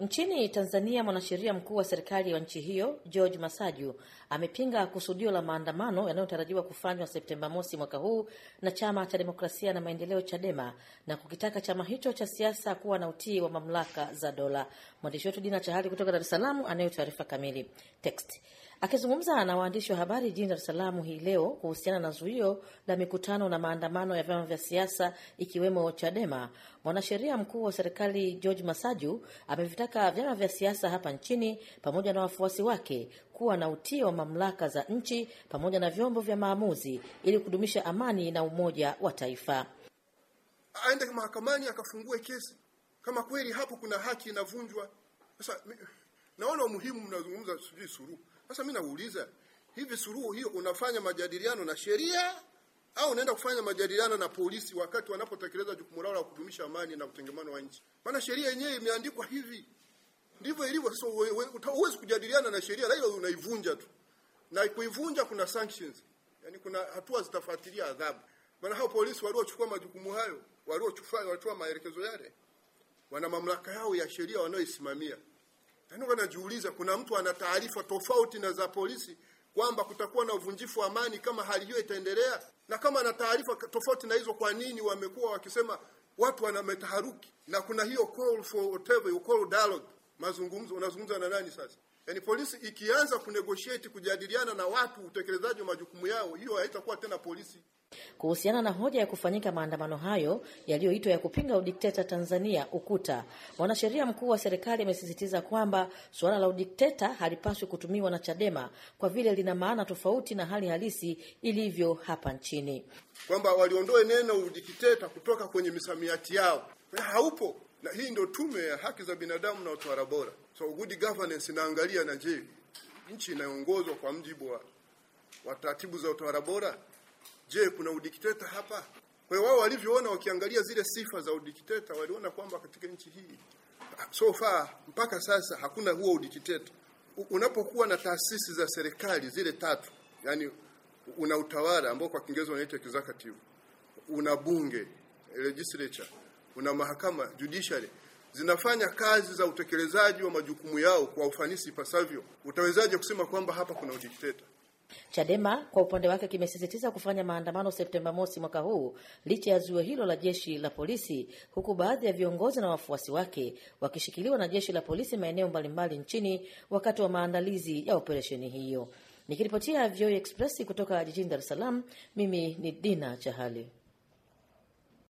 Nchini Tanzania, mwanasheria mkuu wa serikali wa nchi hiyo George Masaju amepinga kusudio la maandamano yanayotarajiwa kufanywa Septemba mosi mwaka huu na chama cha demokrasia na maendeleo CHADEMA na kukitaka chama hicho cha siasa kuwa na utii wa mamlaka za dola. Mwandishi wetu Dina Chahali kutoka Dar es Salaam anayo taarifa kamili. Text Akizungumza na waandishi wa habari jijini Dar es Salaam hii leo kuhusiana na zuio la mikutano na maandamano ya vyama vya siasa ikiwemo CHADEMA, mwanasheria mkuu wa serikali George Masaju amevitaka vyama vya siasa hapa nchini pamoja na wafuasi wake kuwa na utii wa mamlaka za nchi pamoja na vyombo vya maamuzi ili kudumisha amani na umoja wa taifa. Aende mahakamani akafungue kesi kama kweli hapo kuna haki inavunjwa. Sasa naona umuhimu mnazungumza sijui suruhu sasa mimi nauliza hivi, suluhu hiyo unafanya majadiliano na sheria au unaenda kufanya majadiliano na polisi wakati wanapotekeleza jukumu lao la kudumisha amani na utengemano wa nchi? Maana sheria yenyewe imeandikwa hivi, ndivyo ilivyo. Sasa huwezi kujadiliana na sheria, laila unaivunja tu, na kuivunja kuna sanctions, yani kuna hatua zitafuatilia adhabu. Maana hao polisi waliochukua majukumu hayo, waliochukua walitoa maelekezo yale, wana mamlaka yao ya sheria wanaoisimamia Yaani najiuliza kuna mtu ana taarifa tofauti na za polisi kwamba kutakuwa na uvunjifu wa amani kama hali hiyo itaendelea, na kama ana taarifa tofauti na hizo, kwa nini wamekuwa wakisema watu wana metaharuki? Na kuna hiyo call for whatever you call dialogue, mazungumzo. Unazungumza na nani sasa? Yaani polisi ikianza kunegotiate, kujadiliana na watu utekelezaji wa majukumu yao, hiyo haitakuwa tena polisi. Kuhusiana na hoja ya kufanyika maandamano hayo yaliyoitwa ya kupinga udikteta Tanzania UKUTA, mwanasheria mkuu wa serikali amesisitiza kwamba suala la udikteta halipaswi kutumiwa na CHADEMA kwa vile lina maana tofauti na hali halisi ilivyo hapa nchini, kwamba waliondoe neno udikteta kutoka kwenye misamiati yao, haupo. Na hii ndio tume ya haki za binadamu na utawala bora, so good governance inaangalia na je, nchi inayoongozwa kwa mjibu wa, wa taratibu za utawala bora Je, kuna udikteta hapa? Kwa hiyo wao walivyoona, wakiangalia zile sifa za udikteta, waliona kwamba katika nchi hii so far mpaka sasa hakuna huo udikteta. Unapokuwa na taasisi za serikali zile tatu, yani una utawala ambao kwa Kiingereza wanaita executive, una bunge legislature, una mahakama judiciary, zinafanya kazi za utekelezaji wa majukumu yao kwa ufanisi ipasavyo, utawezaje kusema kwamba hapa kuna udikteta? Chadema kwa upande wake kimesisitiza kufanya maandamano Septemba mosi mwaka huu licha ya zuio hilo la jeshi la polisi, huku baadhi ya viongozi na wafuasi wake wakishikiliwa na jeshi la polisi maeneo mbalimbali nchini wakati wa maandalizi ya operesheni hiyo. Nikiripotia VOA Express kutoka jijini Dar es Salaam, mimi ni Dina Chahali.